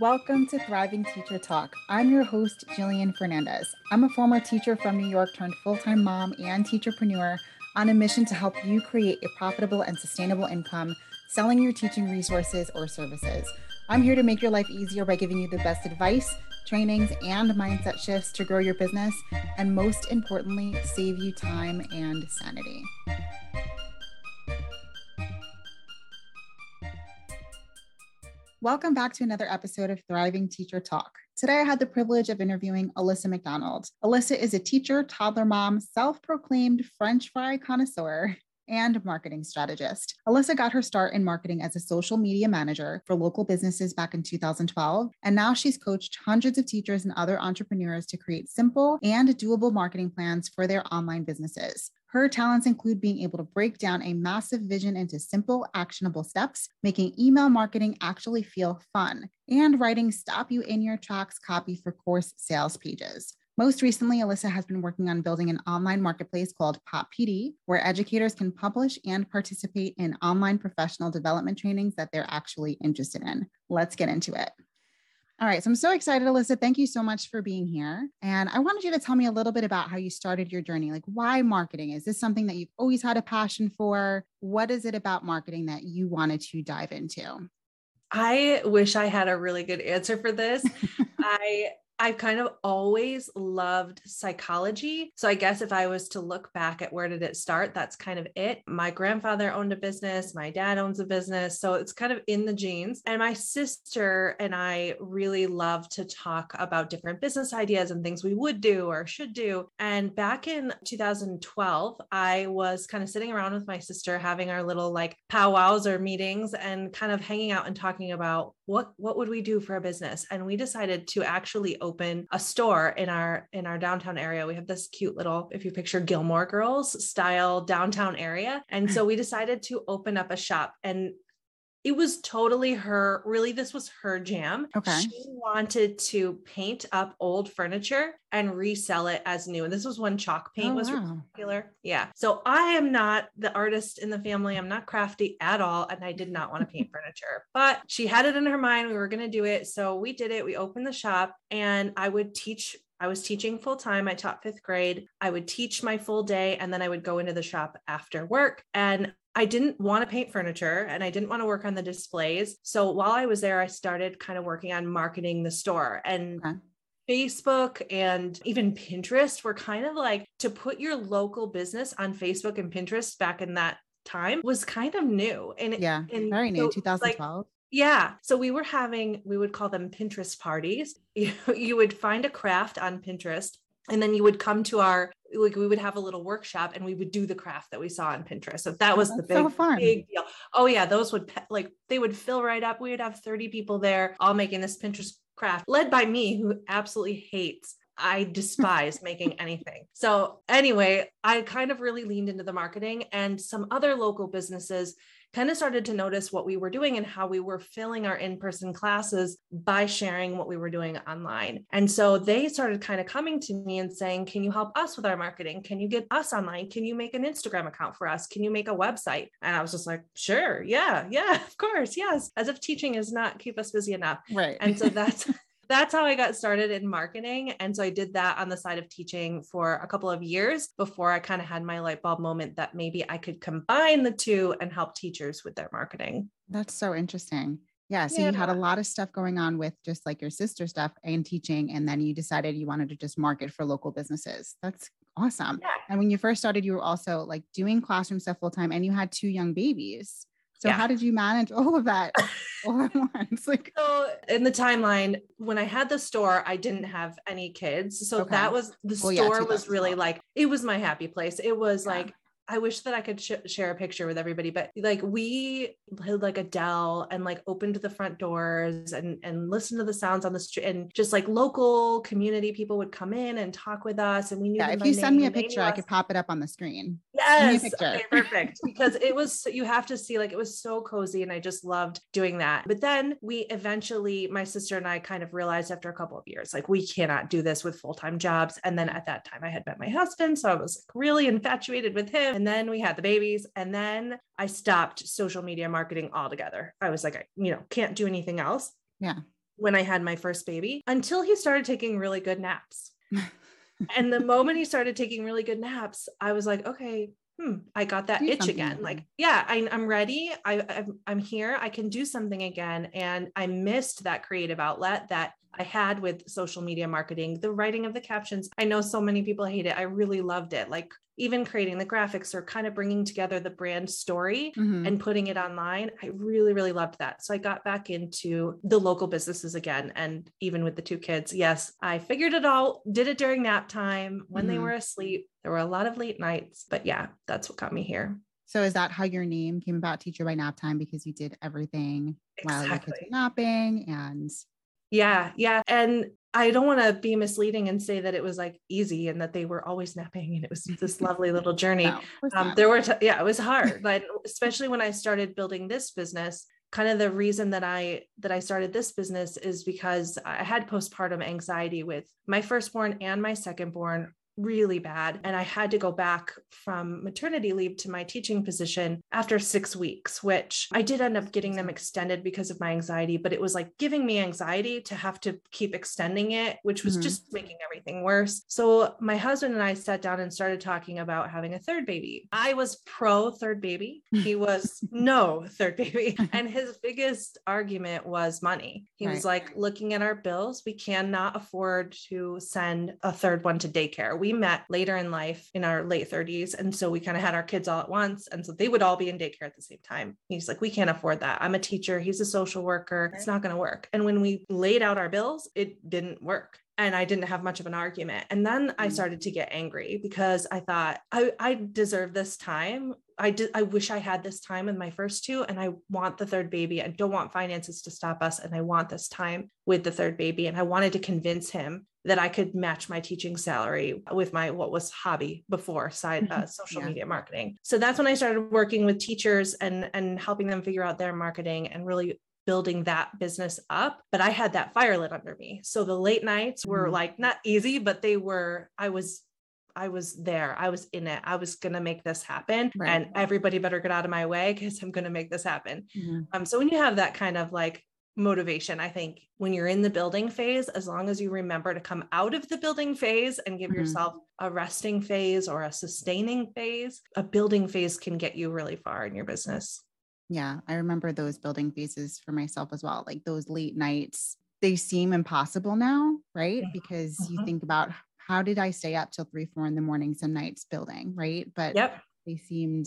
Welcome to Thriving Teacher Talk. I'm your host, Jillian Fernandez. I'm a former teacher from New York turned full time mom and teacherpreneur on a mission to help you create a profitable and sustainable income selling your teaching resources or services. I'm here to make your life easier by giving you the best advice, trainings, and mindset shifts to grow your business, and most importantly, save you time and sanity. Welcome back to another episode of Thriving Teacher Talk. Today, I had the privilege of interviewing Alyssa McDonald. Alyssa is a teacher, toddler mom, self proclaimed French fry connoisseur, and marketing strategist. Alyssa got her start in marketing as a social media manager for local businesses back in 2012. And now she's coached hundreds of teachers and other entrepreneurs to create simple and doable marketing plans for their online businesses. Her talents include being able to break down a massive vision into simple, actionable steps, making email marketing actually feel fun, and writing stop you in your tracks copy for course sales pages. Most recently, Alyssa has been working on building an online marketplace called Pop PD, where educators can publish and participate in online professional development trainings that they're actually interested in. Let's get into it. All right. So I'm so excited, Alyssa. Thank you so much for being here. And I wanted you to tell me a little bit about how you started your journey. Like, why marketing? Is this something that you've always had a passion for? What is it about marketing that you wanted to dive into? I wish I had a really good answer for this. I I've kind of always loved psychology. So I guess if I was to look back at where did it start, that's kind of it. My grandfather owned a business, my dad owns a business, so it's kind of in the genes. And my sister and I really love to talk about different business ideas and things we would do or should do. And back in 2012, I was kind of sitting around with my sister having our little like powwows or meetings and kind of hanging out and talking about what what would we do for a business? And we decided to actually open a store in our in our downtown area. We have this cute little if you picture gilmore girls style downtown area. And so we decided to open up a shop. And it was totally her really this was her jam okay she wanted to paint up old furniture and resell it as new and this was when chalk paint oh, was wow. popular yeah so i am not the artist in the family i'm not crafty at all and i did not want to paint furniture but she had it in her mind we were going to do it so we did it we opened the shop and i would teach I was teaching full time. I taught fifth grade. I would teach my full day and then I would go into the shop after work. And I didn't want to paint furniture and I didn't want to work on the displays. So while I was there, I started kind of working on marketing the store and okay. Facebook and even Pinterest were kind of like to put your local business on Facebook and Pinterest back in that time was kind of new. And yeah, and very new, so, 2012. Like, yeah. So we were having, we would call them Pinterest parties. You, you would find a craft on Pinterest and then you would come to our like we would have a little workshop and we would do the craft that we saw on Pinterest. So that oh, was the big, so big deal. Oh yeah, those would like they would fill right up. We would have 30 people there all making this Pinterest craft led by me who absolutely hates I despise making anything. So, anyway, I kind of really leaned into the marketing, and some other local businesses kind of started to notice what we were doing and how we were filling our in person classes by sharing what we were doing online. And so they started kind of coming to me and saying, Can you help us with our marketing? Can you get us online? Can you make an Instagram account for us? Can you make a website? And I was just like, Sure. Yeah. Yeah. Of course. Yes. As if teaching is not keep us busy enough. Right. And so that's. that's how I got started in marketing. And so I did that on the side of teaching for a couple of years before I kind of had my light bulb moment that maybe I could combine the two and help teachers with their marketing. That's so interesting. Yeah. So yeah. you had a lot of stuff going on with just like your sister stuff and teaching. And then you decided you wanted to just market for local businesses. That's awesome. Yeah. And when you first started, you were also like doing classroom stuff full time and you had two young babies. So yeah. how did you manage all of that all at once? Like so in the timeline, when I had the store, I didn't have any kids. So okay. that was the well, store yeah, was really like it was my happy place. It was yeah. like I wish that I could sh- share a picture with everybody, but like we played like Adele and like opened the front doors and and listened to the sounds on the street and just like local community people would come in and talk with us and we knew. Yeah, if you send me a picture, I could pop it up on the screen. Yes, okay, perfect. because it was you have to see like it was so cozy and I just loved doing that. But then we eventually, my sister and I kind of realized after a couple of years, like we cannot do this with full time jobs. And then at that time, I had met my husband, so I was like really infatuated with him and then we had the babies. And then I stopped social media marketing altogether. I was like, I, you know, can't do anything else. Yeah. when I had my first baby until he started taking really good naps. and the moment he started taking really good naps, I was like, okay, hmm, I got that do itch again. Like, yeah, I, am ready. I, I'm, I'm here. I can do something again. And I missed that creative outlet that I had with social media marketing, the writing of the captions. I know so many people hate it. I really loved it. Like even creating the graphics or kind of bringing together the brand story mm-hmm. and putting it online. I really, really loved that. So I got back into the local businesses again. And even with the two kids, yes, I figured it all, did it during nap time when mm-hmm. they were asleep. There were a lot of late nights, but yeah, that's what got me here. So is that how your name came about, teacher by nap time? Because you did everything exactly. while your kids were napping and yeah, yeah. And I don't want to be misleading and say that it was like easy and that they were always napping and it was this lovely little journey. No, um, there were, t- yeah, it was hard, but especially when I started building this business, kind of the reason that I that I started this business is because I had postpartum anxiety with my firstborn and my secondborn really bad. And I had to go back from maternity leave to my teaching position after six weeks, which I did end up getting them extended because of my anxiety, but it was like giving me anxiety to have to keep extending it, which was mm-hmm. just making everything worse. So my husband and I sat down and started talking about having a third baby. I was pro third baby, he was no third baby. And his biggest argument was money. He right. was like, looking at our bills, we cannot afford to send a third one to daycare. We we met later in life in our late 30s. And so we kind of had our kids all at once. And so they would all be in daycare at the same time. He's like, we can't afford that. I'm a teacher. He's a social worker. It's not going to work. And when we laid out our bills, it didn't work and I didn't have much of an argument. And then I mm. started to get angry because I thought I, I deserve this time. I did I wish I had this time with my first two and I want the third baby. I don't want finances to stop us and I want this time with the third baby and I wanted to convince him that I could match my teaching salary with my what was hobby before side uh, social yeah. media marketing. So that's when I started working with teachers and and helping them figure out their marketing and really building that business up but i had that fire lit under me so the late nights were mm-hmm. like not easy but they were i was I was there. I was in it. I was going to make this happen. Right. And everybody better get out of my way because I'm going to make this happen. Mm-hmm. Um, so when you have that kind of like motivation, I think when you're in the building phase, as long as you remember to come out of the building phase and give mm-hmm. yourself a resting phase or a sustaining phase, a building phase can get you really far in your business. Yeah, I remember those building phases for myself as well. Like those late nights, they seem impossible now, right? Mm-hmm. Because you mm-hmm. think about how did I stay up till three, four in the morning some nights building, right? But yep. they seemed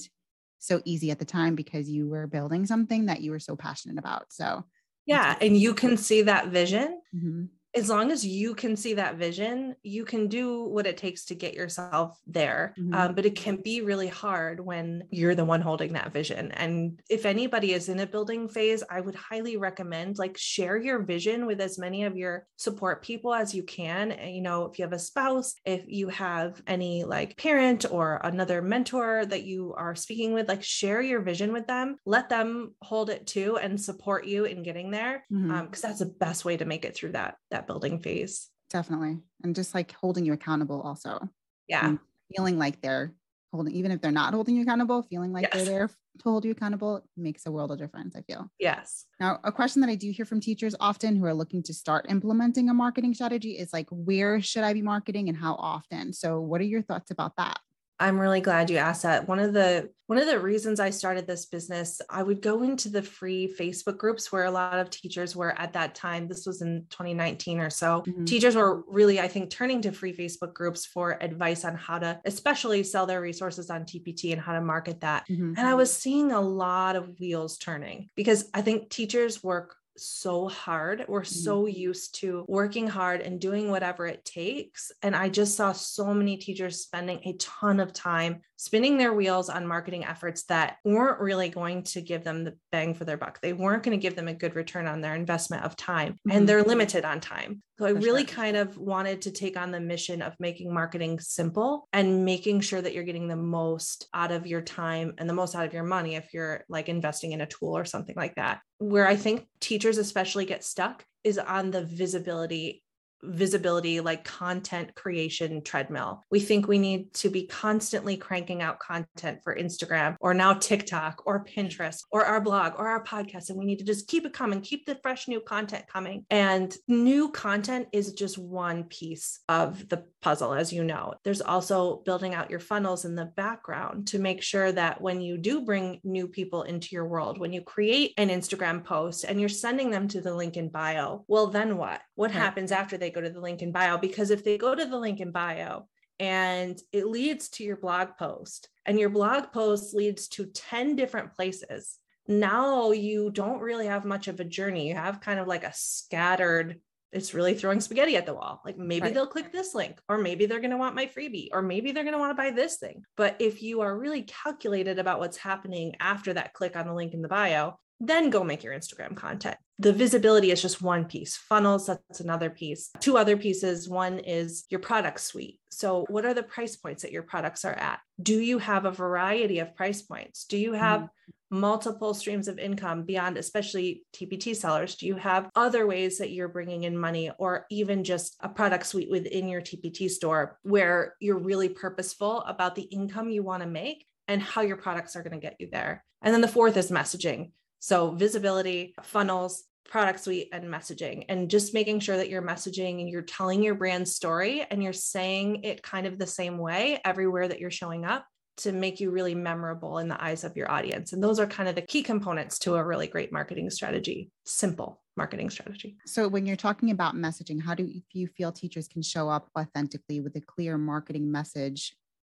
so easy at the time because you were building something that you were so passionate about. So yeah, and you can see that vision. Mm-hmm as long as you can see that vision, you can do what it takes to get yourself there. Mm-hmm. Um, but it can be really hard when you're the one holding that vision. And if anybody is in a building phase, I would highly recommend like share your vision with as many of your support people as you can. And, you know, if you have a spouse, if you have any like parent or another mentor that you are speaking with, like share your vision with them, let them hold it too and support you in getting there. Because mm-hmm. um, that's the best way to make it through that that building phase. Definitely. And just like holding you accountable also. Yeah. And feeling like they're holding, even if they're not holding you accountable, feeling like yes. they're there to hold you accountable makes a world of difference, I feel. Yes. Now, a question that I do hear from teachers often who are looking to start implementing a marketing strategy is like, where should I be marketing and how often? So, what are your thoughts about that? I'm really glad you asked that. One of the one of the reasons I started this business, I would go into the free Facebook groups where a lot of teachers were at that time. This was in 2019 or so. Mm-hmm. Teachers were really, I think, turning to free Facebook groups for advice on how to, especially sell their resources on TPT and how to market that. Mm-hmm. And I was seeing a lot of wheels turning because I think teachers work so hard. We're mm-hmm. so used to working hard and doing whatever it takes. And I just saw so many teachers spending a ton of time spinning their wheels on marketing efforts that weren't really going to give them the bang for their buck. They weren't going to give them a good return on their investment of time, mm-hmm. and they're limited on time. So I really sure. kind of wanted to take on the mission of making marketing simple and making sure that you're getting the most out of your time and the most out of your money if you're like investing in a tool or something like that. Where I think teachers especially get stuck is on the visibility visibility like content creation treadmill. We think we need to be constantly cranking out content for Instagram or now TikTok or Pinterest or our blog or our podcast. And we need to just keep it coming, keep the fresh new content coming. And new content is just one piece of the puzzle, as you know. There's also building out your funnels in the background to make sure that when you do bring new people into your world, when you create an Instagram post and you're sending them to the link in bio, well, then what? What happens after they go to the link in bio? Because if they go to the link in bio, and it leads to your blog post and your blog post leads to 10 different places now you don't really have much of a journey you have kind of like a scattered it's really throwing spaghetti at the wall. Like maybe right. they'll click this link, or maybe they're going to want my freebie, or maybe they're going to want to buy this thing. But if you are really calculated about what's happening after that click on the link in the bio, then go make your Instagram content. The visibility is just one piece. Funnels, that's another piece. Two other pieces. One is your product suite. So, what are the price points that your products are at? Do you have a variety of price points? Do you have mm-hmm multiple streams of income beyond especially TPT sellers? Do you have other ways that you're bringing in money or even just a product suite within your TPT store where you're really purposeful about the income you want to make and how your products are going to get you there? And then the fourth is messaging. So visibility, funnels, product suite and messaging and just making sure that you're messaging and you're telling your brand story and you're saying it kind of the same way everywhere that you're showing up to make you really memorable in the eyes of your audience. And those are kind of the key components to a really great marketing strategy, simple marketing strategy. So when you're talking about messaging, how do you feel teachers can show up authentically with a clear marketing message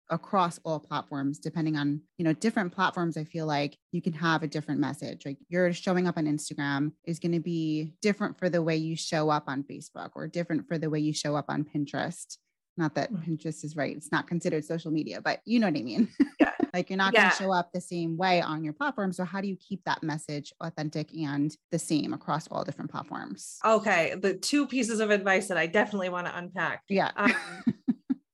across all platforms depending on you know different platforms i feel like you can have a different message like you're showing up on instagram is going to be different for the way you show up on facebook or different for the way you show up on pinterest not that mm. Pinterest is right. It's not considered social media, but you know what I mean. Yeah. like you're not yeah. going to show up the same way on your platform. So how do you keep that message authentic and the same across all different platforms? Okay. The two pieces of advice that I definitely want to unpack. Yeah. Um,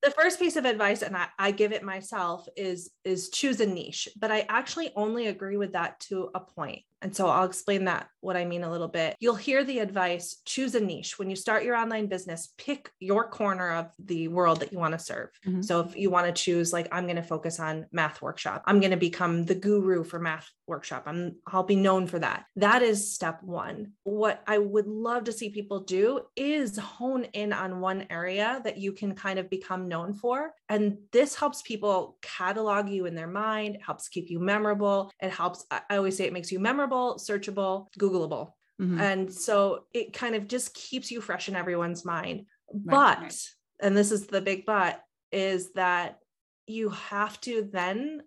the first piece of advice and I, I, give it myself is is choose a niche but i actually only agree with that to a point and so I'll explain that what I mean a little bit. You'll hear the advice choose a niche. When you start your online business, pick your corner of the world that you want to serve. Mm-hmm. So if you want to choose, like, I'm going to focus on math workshop, I'm going to become the guru for math workshop. I'm, I'll be known for that. That is step one. What I would love to see people do is hone in on one area that you can kind of become known for. And this helps people catalog you in their mind, helps keep you memorable. It helps, I always say it makes you memorable searchable, Googleable. Mm-hmm. And so it kind of just keeps you fresh in everyone's mind. Right, but, right. and this is the big but, is that you have to then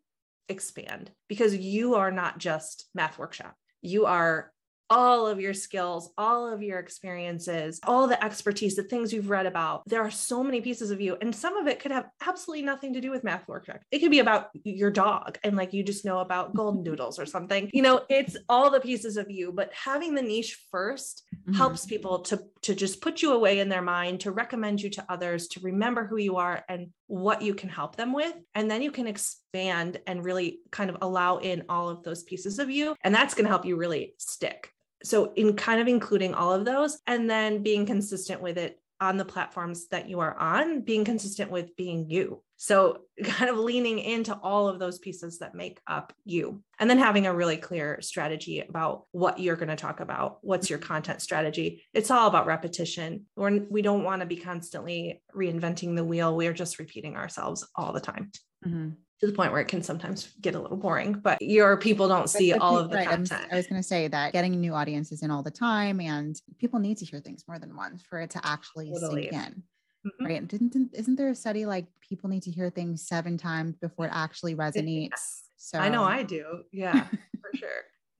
expand because you are not just math workshop. You are all of your skills, all of your experiences, all the expertise, the things you've read about. There are so many pieces of you, and some of it could have absolutely nothing to do with math workshop. It could be about your dog, and like you just know about golden doodles or something. You know, it's all the pieces of you, but having the niche 1st mm-hmm. helps people to to just put you away in their mind, to recommend you to others, to remember who you are and what you can help them with. And then you can expand and really kind of allow in all of those pieces of you. And that's going to help you really stick so in kind of including all of those and then being consistent with it on the platforms that you are on being consistent with being you. So kind of leaning into all of those pieces that make up you. And then having a really clear strategy about what you're going to talk about. What's your content strategy? It's all about repetition. We're, we don't want to be constantly reinventing the wheel. We're just repeating ourselves all the time. Mm-hmm to the point where it can sometimes get a little boring, but your people don't see all of the right. content. I was going to say that getting new audiences in all the time and people need to hear things more than once for it to actually totally. sink in. Mm-hmm. Right. Didn't, didn't, isn't there a study like people need to hear things seven times before it actually resonates? Yes. So I know I do. Yeah, for sure.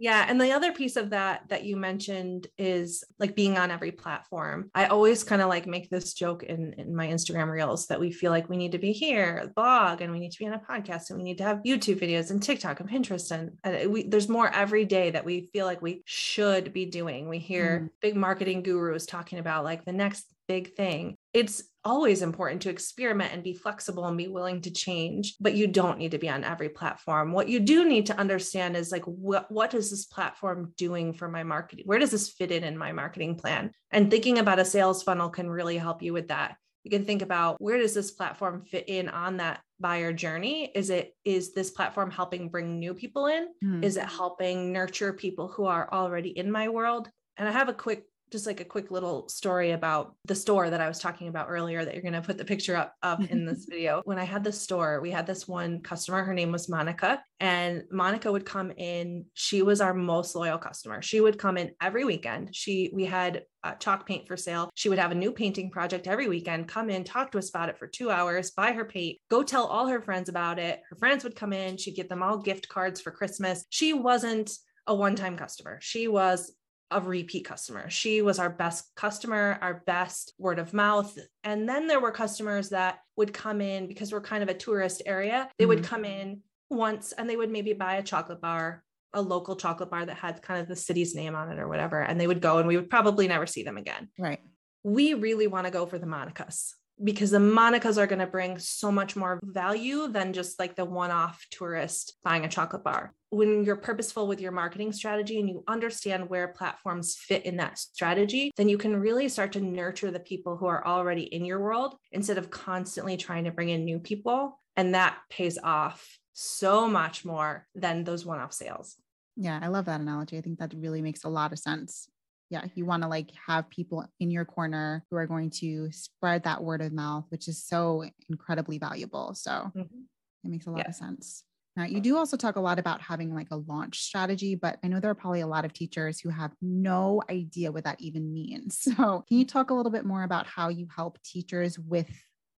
Yeah. And the other piece of that that you mentioned is like being on every platform. I always kind of like make this joke in, in my Instagram reels that we feel like we need to be here, blog, and we need to be on a podcast, and we need to have YouTube videos and TikTok and Pinterest. And, and we, there's more every day that we feel like we should be doing. We hear mm. big marketing gurus talking about like the next big thing. It's always important to experiment and be flexible and be willing to change, but you don't need to be on every platform. What you do need to understand is like what what is this platform doing for my marketing? Where does this fit in in my marketing plan? And thinking about a sales funnel can really help you with that. You can think about where does this platform fit in on that buyer journey? Is it is this platform helping bring new people in? Mm. Is it helping nurture people who are already in my world? And I have a quick just like a quick little story about the store that I was talking about earlier that you're going to put the picture up of in this video. When I had the store, we had this one customer, her name was Monica, and Monica would come in. She was our most loyal customer. She would come in every weekend. She we had uh, chalk paint for sale. She would have a new painting project every weekend, come in, talk to us about it for two hours, buy her paint, go tell all her friends about it. Her friends would come in. She'd get them all gift cards for Christmas. She wasn't a one time customer. She was a repeat customer. She was our best customer, our best word of mouth. And then there were customers that would come in because we're kind of a tourist area. They mm-hmm. would come in once and they would maybe buy a chocolate bar, a local chocolate bar that had kind of the city's name on it or whatever. And they would go and we would probably never see them again. Right. We really want to go for the Monicas because the Monicas are going to bring so much more value than just like the one off tourist buying a chocolate bar. When you're purposeful with your marketing strategy and you understand where platforms fit in that strategy, then you can really start to nurture the people who are already in your world instead of constantly trying to bring in new people. And that pays off so much more than those one off sales. Yeah, I love that analogy. I think that really makes a lot of sense yeah you want to like have people in your corner who are going to spread that word of mouth which is so incredibly valuable so mm-hmm. it makes a lot yeah. of sense now you do also talk a lot about having like a launch strategy but i know there are probably a lot of teachers who have no idea what that even means so can you talk a little bit more about how you help teachers with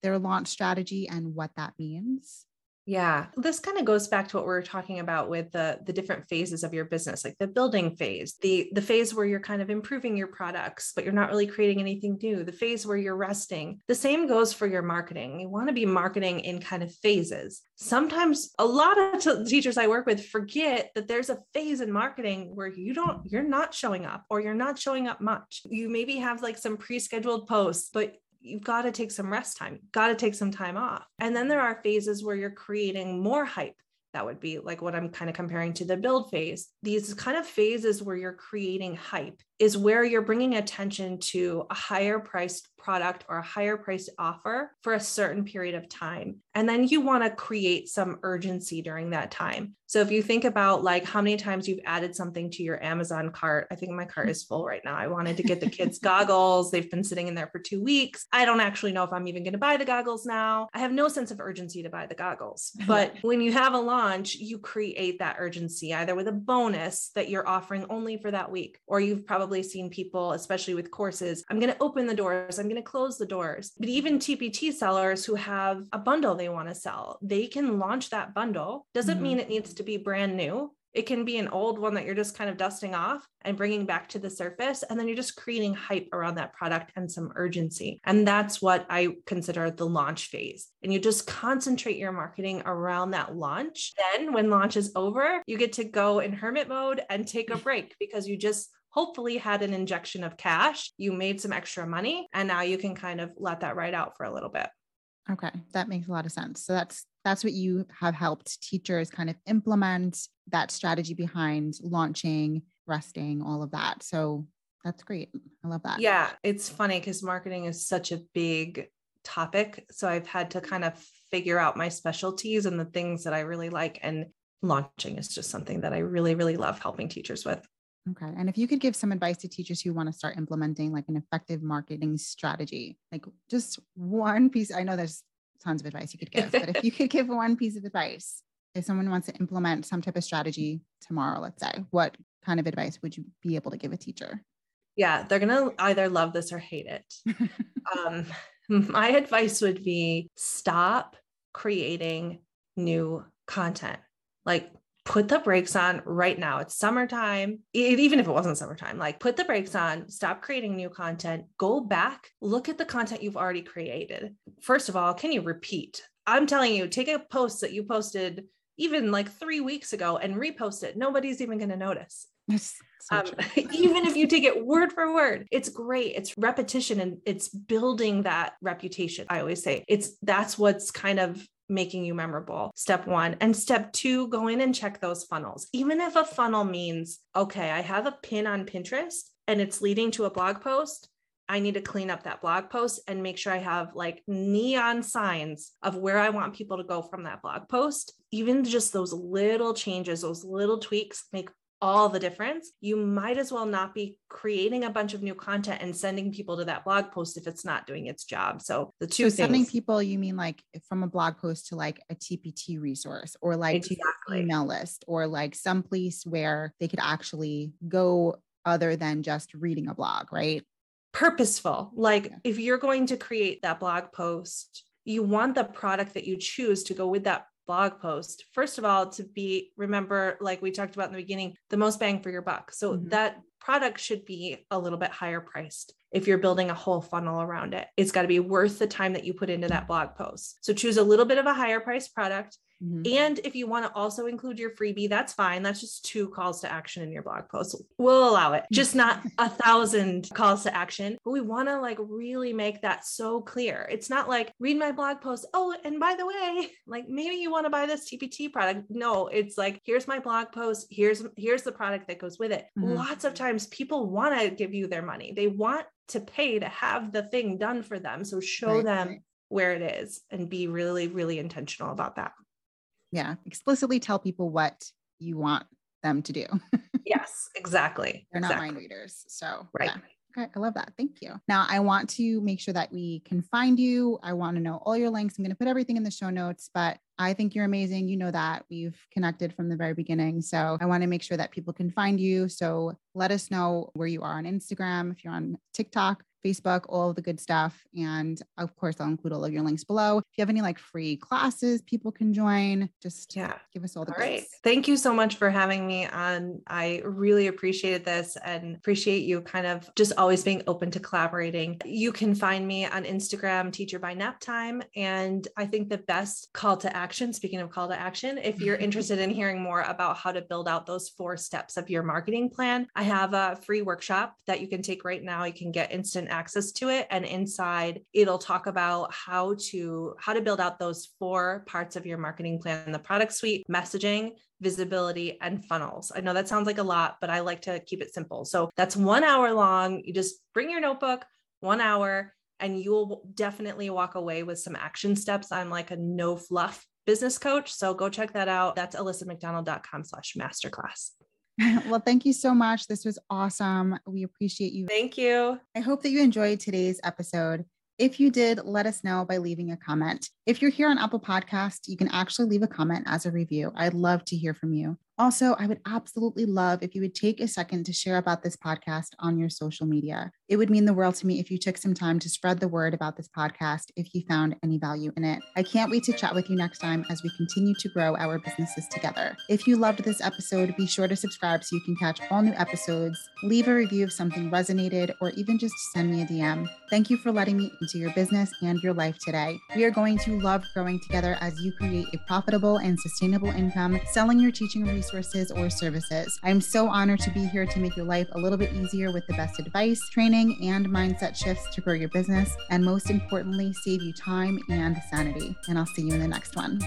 their launch strategy and what that means yeah, this kind of goes back to what we are talking about with the the different phases of your business, like the building phase, the the phase where you're kind of improving your products, but you're not really creating anything new, the phase where you're resting. The same goes for your marketing. You want to be marketing in kind of phases. Sometimes a lot of t- teachers I work with forget that there's a phase in marketing where you don't you're not showing up or you're not showing up much. You maybe have like some pre-scheduled posts, but you've got to take some rest time, got to take some time off. And then there are phases where you're creating more hype. That would be like what I'm kind of comparing to the build phase. These kind of phases where you're creating hype is where you're bringing attention to a higher priced product or a higher priced offer for a certain period of time. And then you want to create some urgency during that time. So if you think about like how many times you've added something to your Amazon cart, I think my cart is full right now. I wanted to get the kids goggles. They've been sitting in there for two weeks. I don't actually know if I'm even going to buy the goggles now. I have no sense of urgency to buy the goggles. But when you have a launch, you create that urgency either with a bonus that you're offering only for that week, or you've probably seen people, especially with courses, I'm going to open the doors. I'm going to close the doors. But even TPT sellers who have a bundle they want to sell, they can launch that bundle. Doesn't mm-hmm. mean it needs to be brand new. It can be an old one that you're just kind of dusting off and bringing back to the surface. And then you're just creating hype around that product and some urgency. And that's what I consider the launch phase. And you just concentrate your marketing around that launch. Then, when launch is over, you get to go in hermit mode and take a break because you just hopefully had an injection of cash, you made some extra money, and now you can kind of let that ride out for a little bit. Okay, that makes a lot of sense. So that's that's what you have helped teachers kind of implement that strategy behind launching, resting, all of that. So that's great. I love that. Yeah, it's funny because marketing is such a big topic. So I've had to kind of figure out my specialties and the things that I really like. And launching is just something that I really, really love helping teachers with. Okay. And if you could give some advice to teachers who want to start implementing like an effective marketing strategy, like just one piece, I know there's tons of advice you could give, but if you could give one piece of advice, if someone wants to implement some type of strategy tomorrow, let's say, what kind of advice would you be able to give a teacher? Yeah, they're going to either love this or hate it. um, my advice would be stop creating new content. Like put the brakes on right now. It's summertime. It, even if it wasn't summertime, like put the brakes on, stop creating new content, go back, look at the content you've already created. First of all, can you repeat? I'm telling you, take a post that you posted even like three weeks ago and repost it. Nobody's even going to notice. So um, even if you take it word for word, it's great. It's repetition and it's building that reputation. I always say it's that's what's kind of making you memorable. Step one. And step two, go in and check those funnels. Even if a funnel means, okay, I have a pin on Pinterest and it's leading to a blog post. I need to clean up that blog post and make sure I have like neon signs of where I want people to go from that blog post. Even just those little changes, those little tweaks make all the difference, you might as well not be creating a bunch of new content and sending people to that blog post if it's not doing its job. So the two so sending people, you mean like from a blog post to like a TPT resource or like exactly. email list or like some place where they could actually go other than just reading a blog, right? Purposeful. Like yeah. if you're going to create that blog post, you want the product that you choose to go with that blog post first of all to be remember like we talked about in the beginning the most bang for your buck. So mm-hmm. that product should be a little bit higher priced if you're building a whole funnel around it. It's got to be worth the time that you put into that blog post. So choose a little bit of a higher priced product Mm-hmm. And if you want to also include your freebie, that's fine. That's just two calls to action in your blog post. We'll allow it, just not a thousand calls to action. But we want to like really make that so clear. It's not like read my blog post. Oh, and by the way, like maybe you want to buy this TPT product. No, it's like here's my blog post. Here's here's the product that goes with it. Mm-hmm. Lots of times people want to give you their money. They want to pay to have the thing done for them. So show right, them right. where it is and be really, really intentional about that yeah explicitly tell people what you want them to do yes exactly they're not mind readers so right yeah. Okay, I love that. Thank you. Now, I want to make sure that we can find you. I want to know all your links. I'm going to put everything in the show notes, but I think you're amazing. You know that we've connected from the very beginning. So I want to make sure that people can find you. So let us know where you are on Instagram, if you're on TikTok, Facebook, all of the good stuff. And of course, I'll include all of your links below. If you have any like free classes people can join, just yeah. give us all the all right. Thank you so much for having me on. I really appreciated this and appreciate you kind of just always being open to collaborating. You can find me on Instagram, teacher by nap time. And I think the best call to action, speaking of call to action, if you're interested in hearing more about how to build out those four steps of your marketing plan, I have a free workshop that you can take right now. You can get instant access to it and inside it'll talk about how to how to build out those four parts of your marketing plan the product suite messaging visibility and funnels. I know that sounds like a lot but i like to keep it simple. So that's one hour long. You just bring your notebook one hour and you'll definitely walk away with some action steps. I'm like a no fluff business coach so go check that out. That's alyssamcdonald.com slash masterclass well, thank you so much. This was awesome. We appreciate you. Thank you. I hope that you enjoyed today's episode. If you did, let us know by leaving a comment. If you're here on Apple Podcast, you can actually leave a comment as a review. I'd love to hear from you. Also, I would absolutely love if you would take a second to share about this podcast on your social media. It would mean the world to me if you took some time to spread the word about this podcast if you found any value in it. I can't wait to chat with you next time as we continue to grow our businesses together. If you loved this episode, be sure to subscribe so you can catch all new episodes, leave a review if something resonated, or even just send me a DM. Thank you for letting me into your business and your life today. We are going to love growing together as you create a profitable and sustainable income selling your teaching resources or services. I'm so honored to be here to make your life a little bit easier with the best advice, training, and mindset shifts to grow your business, and most importantly, save you time and sanity. And I'll see you in the next one.